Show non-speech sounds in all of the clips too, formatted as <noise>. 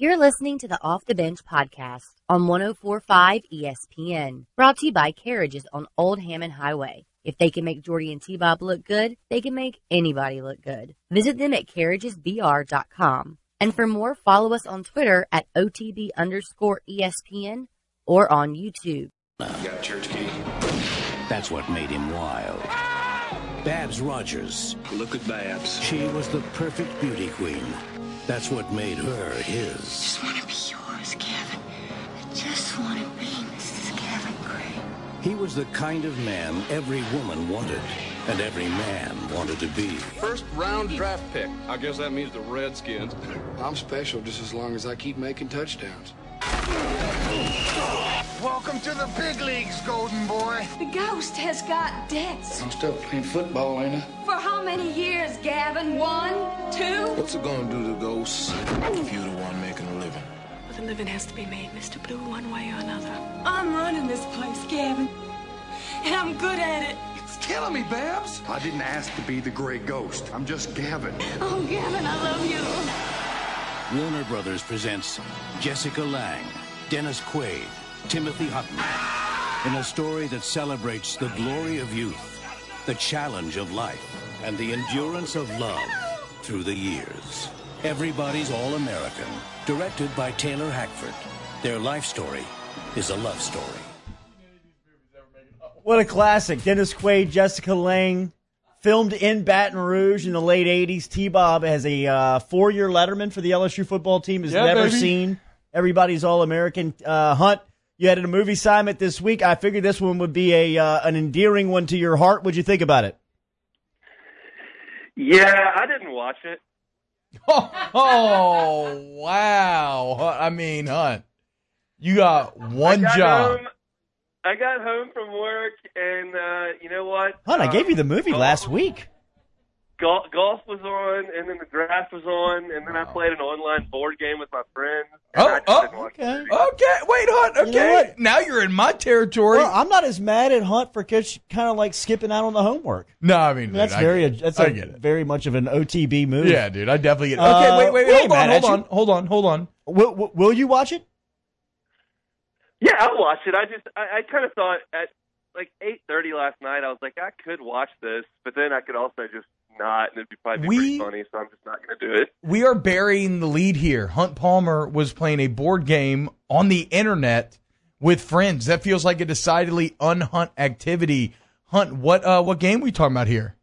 You're listening to the Off the Bench podcast on 1045 ESPN, brought to you by Carriages on Old Hammond Highway. If they can make Jordy and T-Bob look good, they can make anybody look good. Visit them at carriagesbr.com. And for more, follow us on Twitter at OTB underscore ESPN or on YouTube. Got a church key. That's what made him wild. Babs Rogers. Look at Babs. She was the perfect beauty queen. That's what made her his. just want to be yours, Kevin. I just want to be Mrs. Gavin Grey. He was the kind of man every woman wanted, and every man wanted to be. First round draft pick. I guess that means the Redskins. I'm special just as long as I keep making touchdowns. Welcome to the big leagues, Golden Boy. The ghost has got debts. I'm still playing football, ain't I? For how many years, Gavin? One? Two? What's it gonna do to Ghosts if you're the one making a living? Well, the living has to be made, Mr. Blue, one way or another. I'm running this place, Gavin. And I'm good at it. It's killing me, Babs. I didn't ask to be the gray ghost. I'm just Gavin. Oh, Gavin, I love you. Warner Brothers presents Jessica Lange, Dennis Quaid, Timothy Hutton, in a story that celebrates the glory of youth, the challenge of life, and the endurance of love through the years. Everybody's All American, directed by Taylor Hackford. Their life story is a love story. What a classic. Dennis Quaid, Jessica Lange, filmed in Baton Rouge in the late 80s. T Bob as a uh, four year letterman for the LSU football team, has Yeah, never baby. seen Everybody's All American. Uh, Hunt, you had a movie assignment this week. I figured this one would be a uh, an endearing one to your heart. What'd you think about it? Yeah, I didn't watch it. <laughs> Oh, wow. I mean, Hunt, you got one I got job. Home, I got home from work, and uh, you know what? Hunt, I Um, gave you the movie last week. Golf, golf was on, and then the draft was on, and then I played an online board game with my friends. Oh, oh, okay. Okay, wait, Hunt. You know Okay, now you're in my territory. Well, I'm not as mad at Hunt for kind of like skipping out on the homework. no, I mean, I that's dude, I very get it. that's I a get it. very much of an OTB move. Yeah, dude, I definitely get it. Uh, Okay, wait, wait, we wait. ain't Hold on, mad at hold on, hold on, hold on. Will, will, will you watch it? Yeah, I'll watch it. I just, I, I kind of thought at like eight thirty last night, I was like, I could watch this, but then I could also just not, and it'd be probably be We- pretty funny. So I'm just not going to do it. We are burying the lead here. Hunt Palmer was playing a board game on the internet with friends. That feels like a decidedly unhunt activity. Hunt, what uh, what game we talking about here?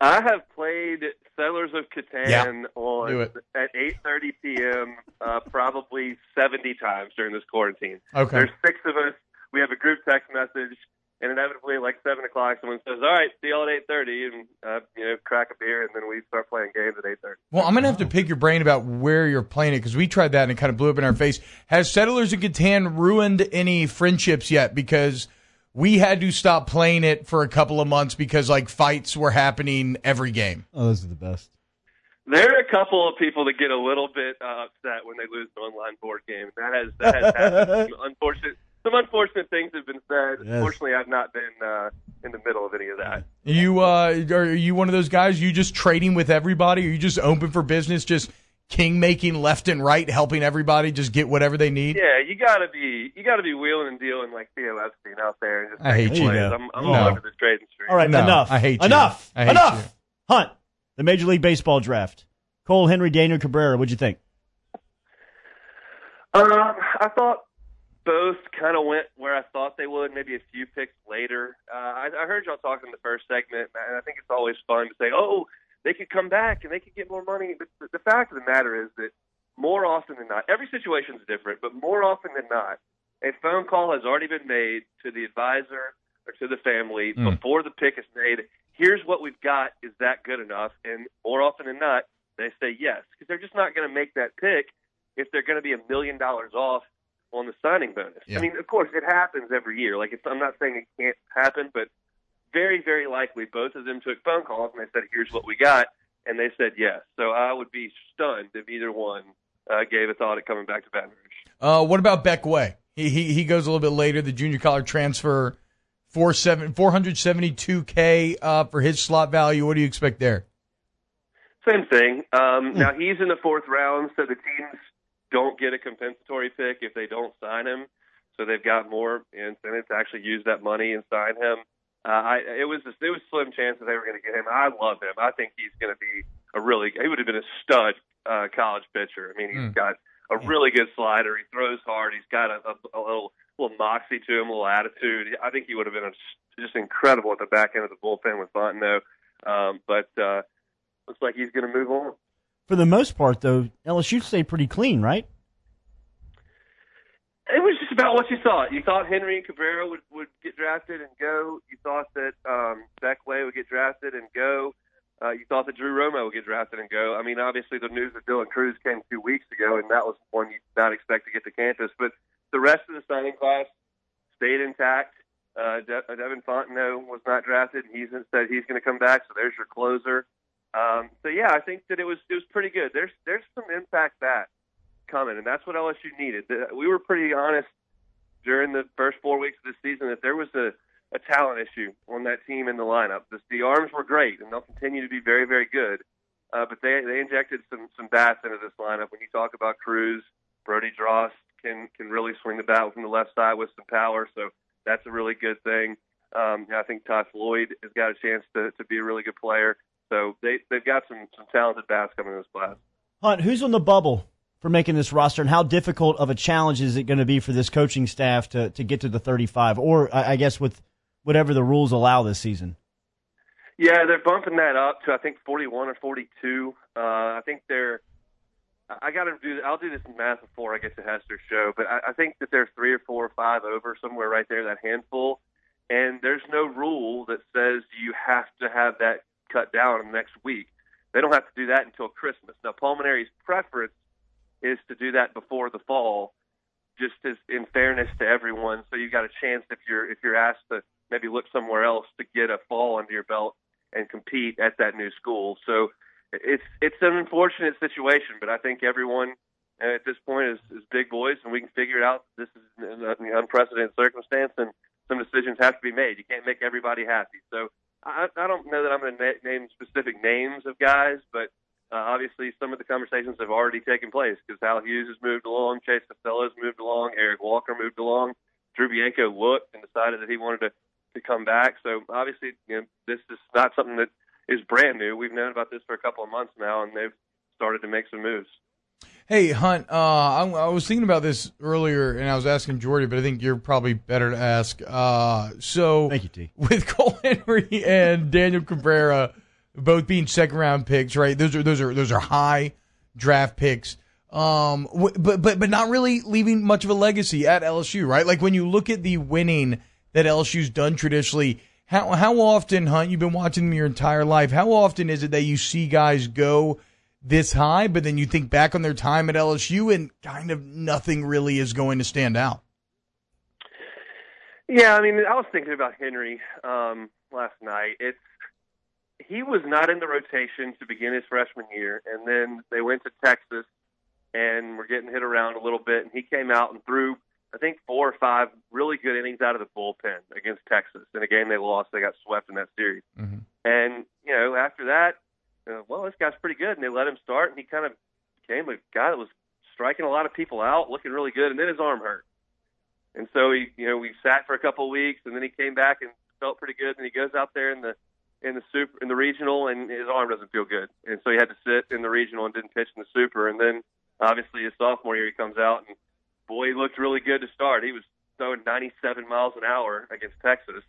I have played Settlers of Catan Yeah, on at 8:30 p.m. Uh, probably 70 times during this quarantine. Okay. There's six of us. We have a group text message, and inevitably, at like seven o'clock, someone says, "All right, see y'all at 8:30," and uh, you know, crack a beer, and then we start playing games at 8:30. Well, I'm gonna have to pick your brain about where you're playing it because we tried that and it kind of blew up in our face. Has Settlers of Catan ruined any friendships yet? Because we had to stop playing it for a couple of months because like fights were happening every game. Oh, those are the best. There are a couple of people that get a little bit uh, upset when they lose an online board game. That has that has happened. Some <laughs> unfortunate, some unfortunate things have been said. Yes. Fortunately, I've not been uh, in the middle of any of that. You uh, are you one of those guys? You just trading with everybody? Are you just open for business? Just king making left and right, helping everybody just get whatever they need? Yeah, you gotta be you gotta be wheeling and dealing like Theo Epstein out there and just I hate you. plays. Yeah. I'm, I'm No. all over the trading street. All right, No, enough. I hate you. Enough. I hate enough. you. Hunt. The Major League Baseball draft. Cole Henry, Daniel Cabrera. What'd you think? Um, I thought both kind of went where I thought they would. Maybe a few picks later. Uh, I, I heard y'all talking in the first segment, and I think it's always fun to say, "Oh, they could come back and they could get more money." But the, the fact of the matter is that more often than not, every situation is different, but more often than not, a phone call has already been made to the advisor or to the family Mm. before the pick is made. Here's what we've got. Is that good enough? And more often than not, they say yes because they're just not going to make that pick if they're going to be a million dollars off on the signing bonus. Yeah. I mean, of course, it happens every year. Like, it's, I'm not saying it can't happen, but very, very likely both of them took phone calls and they said, "Here's what we got," and they said yes. So I would be stunned if either one uh, gave a thought at coming back to Baton Rouge. Uh, what about Beck Way? He, he he goes a little bit later. The junior college transfer, four seven four hundred seventy two k uh, for his slot value. What do you expect there? Same thing. Um, Now he's in the fourth round, so the teams don't get a compensatory pick if they don't sign him. So they've got more incentive to actually use that money and sign him. Uh, I, it was it was slim chance that they were going to get him. I love him. I think he's going to be a really. He would have been a stud uh, college pitcher. I mean, he's Mm. got a really good slider. He throws hard. He's got a, a, a little little moxie to him, a little attitude. I think he would have been a, just incredible at the back end of the bullpen with Fontenot. Um, but uh, looks like he's going to move on. For the most part, though, LSU stayed pretty clean, right? It was just about what you thought. You thought Henry and Cabrera would, would get drafted and go. You thought that um, would get drafted and go. Uh, you thought that Drew Romo would get drafted and go. I mean, obviously the news of Dylan Crews came two weeks ago, and that was one you did not expect to get to campus. But the rest of the signing class stayed intact. Uh, De- Devin Fontenot was not drafted. And he's said he's going to come back, so there's your closer. Um, so yeah, I think that it was it was pretty good. There's there's some impact back coming, and that's what LSU needed. We were pretty honest during the first four weeks of the season that there was a, a talent issue on that team in the lineup. The, the arms were great, and they'll continue to be very very good. Uh, but they they injected some some bats into this lineup. When you talk about Crews, Brody Drost can can really swing the bat from the left side with some power. So that's a really good thing. Um, I think Todd Floyd has got a chance to, to be a really good player. So they they've got some some talented bats coming in this class. Hunt, who's on the bubble for making this roster, and how difficult of a challenge is it going to be for this coaching staff to, to get to the 35, or I I guess with whatever the rules allow this season? Yeah, they're bumping that up to I think 41 or 42. Uh, I think they're. I got to do. I'll do this math before I get to Hester's show, but I, I think that they're three or four or five over somewhere right there, that handful. And there's no rule that says you have to have that cut down in the next week. They don't have to do that until Christmas. Now, Paul Mainieri's preference is to do that before the fall, just as in fairness to everyone. So you've got a chance if you're if you're asked to maybe look somewhere else to get a fall under your belt and compete at that new school. So it's it's an unfortunate situation, but I think everyone uh, at this point is, is big boys, and we can figure it out. This is an, an unprecedented circumstance, and some decisions have to be made. You can't make everybody happy. So I, I don't know that I'm going to na- name specific names of guys, but uh, obviously some of the conversations have already taken place because Hal Hughes has moved along, Chase Costello has moved along, Eric Walker moved along, Drew Bianco looked and decided that he wanted to to come back. So obviously, you know, this is not something that is brand new. We've known about this for a couple of months now, and they've started to make some moves. Hey, Hunt, uh, I, I was thinking about this earlier, and I was asking Jordy, but I think you're probably better to ask. Uh, so, Thank you, T. With <laughs> Cole Henry and Daniel Cabrera both being second round picks, right? Those are those are those are high draft picks. Um, but but but not really leaving much of a legacy at LSU, right? Like when you look at the winning that LSU's done traditionally, how how often, Hunt, you've been watching them your entire life? How often is it that you see guys go this high, but then you think back on their time at LSU and kind of nothing really is going to stand out? Yeah, I mean, I was thinking about Henry um, last night. It's he was not in the rotation to begin his freshman year, and then they went to Texas and were getting hit around a little bit, and he came out and threw, I think, four or five really good innings out of the bullpen against Texas in a game they lost. They got swept in that series, and you know, after that, uh, well, this guy's pretty good, and they let him start, and he kind of became a guy that was striking a lot of people out, looking really good, and then his arm hurt. And so he, you know, we sat for a couple of weeks, and then he came back and felt pretty good. And he goes out there in the in the super in the regional, and his arm doesn't feel good, and so he had to sit in the regional and didn't pitch in the super. And then obviously his sophomore year, he comes out and boy, he looked really good to start. He was throwing 97 miles an hour against Texas,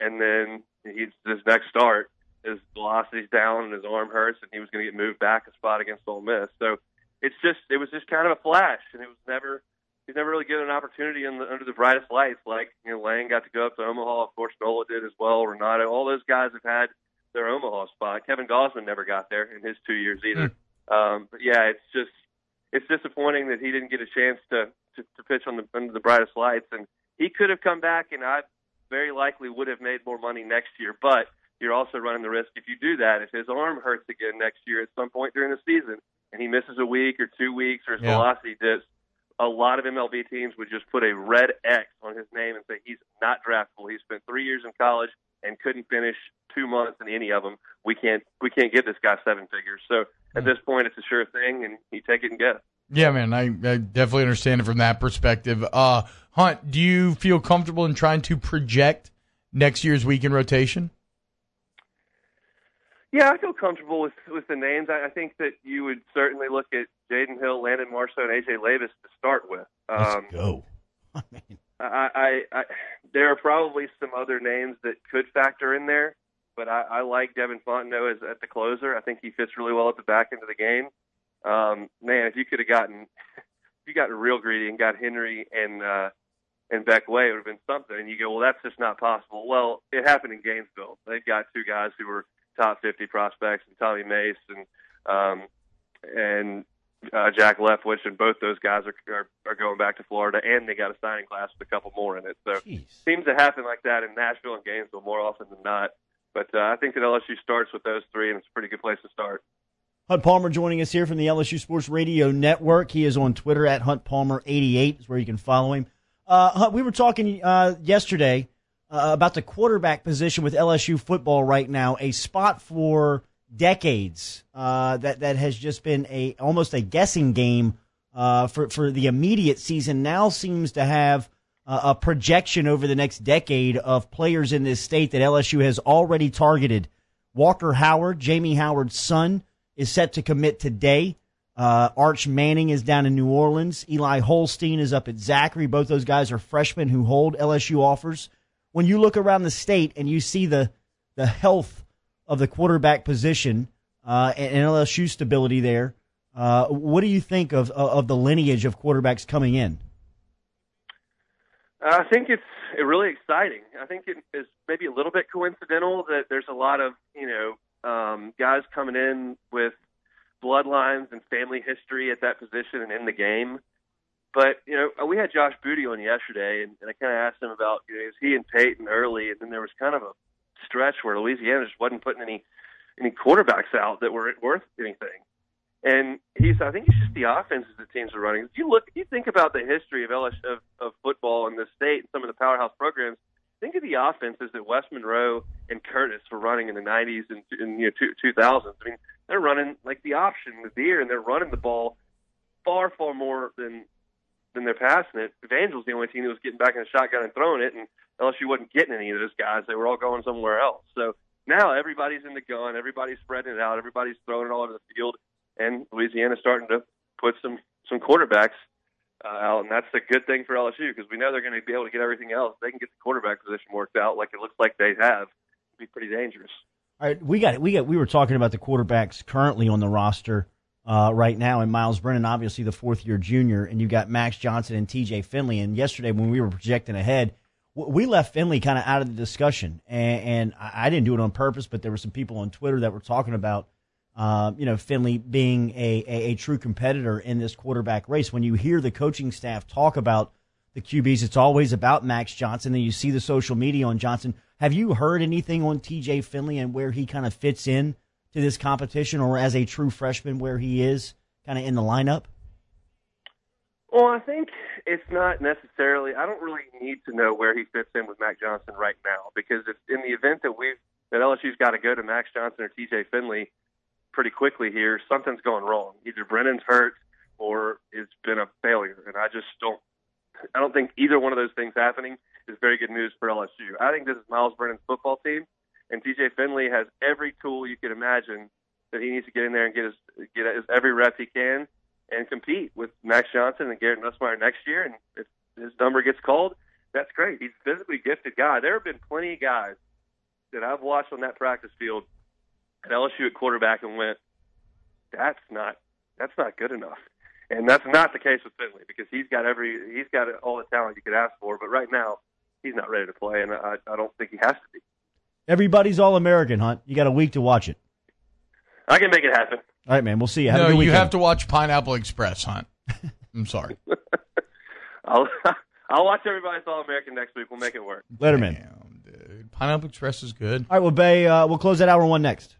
and then he's his next start, his velocity's down and his arm hurts, and he was going to get moved back a spot against Ole Miss. So it's just it was just kind of a flash, and it was never he's never really given an opportunity in the, under the brightest lights. Like you know, Lange got to go up to Omaha. Of course, Nola did as well. Ranaudo, all those guys have had their Omaha spot. Kevin Gausman never got there in his two years either. Um, but yeah, it's just it's disappointing that he didn't get a chance to to, to pitch on the under the brightest lights, and he could have come back, and I very likely would have made more money next year. But you're also running the risk if you do that. If his arm hurts again next year at some point during the season, and he misses a week or two weeks, or his Yeah. velocity dips, a lot of MLB teams would just put a red X on his name and say he's not draftable. He spent three years in college and couldn't finish two months in any of them. We can't we can't give this guy seven figures. So at this point, it's a sure thing, and you take it and go. Yeah, man, I, I definitely understand it from that perspective. Uh, Hunt, do you feel comfortable in trying to project next year's weekend rotation? Yeah, I feel comfortable with with the names. I, I think that you would certainly look at Jaden Hill, Landon Marshall, and AJ Labas to start with. Let's Um, go. <laughs> I, I, I, there are probably some other names that could factor in there, but I, I like Devin Fontenot as at the closer. I think he fits really well at the back end of the game. Um, man, if you could have gotten, <laughs> if you got real greedy and got Henry and uh, and Beck Way, it would have been something. And you go, well, that's just not possible. Well, it happened in Gainesville. They've got two guys who were top 50 prospects, and Tommy Mace and um, and uh, Jack Leftwich, and both those guys are, are are going back to Florida, and they got a signing class with a couple more in it. So seems to happen like that in Nashville and Gainesville more often than not. But uh, I think that LSU starts with those three, and it's a pretty good place to start. Hunt Palmer joining us here from the LSU Sports Radio Network. He is on Twitter at Hunt Palmer88 is where you can follow him. Uh, Hunt, we were talking uh, yesterday uh, about the quarterback position with LSU football right now, a spot for decades uh, that that has just been a almost a guessing game uh, for for the immediate season. Now seems to have uh, a projection over the next decade of players in this state that LSU has already targeted. Walker Howard, Jamie Howard's son, is set to commit today. Uh, Arch Manning is down in New Orleans. Eli Holstein is up at Zachary. Both those guys are freshmen who hold LSU offers. When you look around the state and you see the the health of the quarterback position uh, and, LSU stability there, uh, what do you think of of the lineage of quarterbacks coming in? I think it's really exciting. I think it is maybe a little bit coincidental that there's a lot of you know um, guys coming in with bloodlines and family history at that position and in the game. But you know, we had Josh Booty on yesterday, and, and I kind of asked him about you know, is he and Peyton early, and then there was kind of a stretch where Louisiana just wasn't putting any any quarterbacks out that were worth anything. And he's, I think it's just the offenses that teams are running. If you look, if you think about the history of LSU of, of football in the state and some of the powerhouse programs, think of the offenses that West Monroe and Curtis were running in the 90s and, and you know two, 2000s. I mean, they're running like the option, the veer, and they're running the ball far, far more than than they're passing it. Evangel's the only team that was getting back in the shotgun and throwing it, and LSU wasn't getting any of those guys. They were all going somewhere else. So now everybody's in the gun, everybody's spreading it out, everybody's throwing it all over the field, and Louisiana's starting to put some some quarterbacks uh, out, and that's a good thing for LSU because we know they're going to be able to get everything else. They can get the quarterback position worked out like it looks like they have. It'd be pretty dangerous. All right, we got it. We got. We were talking about the quarterbacks currently on the roster uh, right now, and Myles Brennan, obviously the fourth year junior, and you've got Max Johnson and T.J. Finley. And yesterday, when we were projecting ahead, we left Finley kind of out of the discussion, and, and, I didn't do it on purpose, but there were some people on Twitter that were talking about, uh, you know, Finley being a, a, a true competitor in this quarterback race. When you hear the coaching staff talk about the QBs, it's always about Max Johnson. Then you see the social media on Johnson. Have you heard anything on T.J. Finley and where he kind of fits in to this competition, or as a true freshman, where he is kind of in the lineup? Well, I think it's not necessarily. I don't really need to know where he fits in with Mac Johnson right now because if in the event that we've that LSU's got to go to Max Johnson or T.J. Finley pretty quickly here, something's going wrong. Either Brennan's hurt or it's been a failure, and I just don't. I don't think either one of those things happening is very good news for LSU. I think this is Myles Brennan's football team, and T.J. Finley has every tool you could imagine that he needs to get in there and get his get his every rep he can and compete with Max Johnson and Garrett Nussmeier next year. And if his number gets called, that's great. He's a physically gifted guy. There have been plenty of guys that I've watched on that practice field at LSU at quarterback and went, that's not that's not good enough. And that's not the case with Finley because he's got every he's got all the talent you could ask for. But right now, he's not ready to play, and I, I don't think he has to be. Everybody's all American, Hunt. You got a week to watch it. I can make it happen. All right, man. We'll see you. Have no, a good you have to watch Pineapple Express, Hunt. I'm sorry. <laughs> I'll <laughs> I'll watch everybody's All American next week. We'll make it work. Letterman. Damn, dude. Pineapple Express is good. All right, well, Bay, uh, we'll close that hour one next.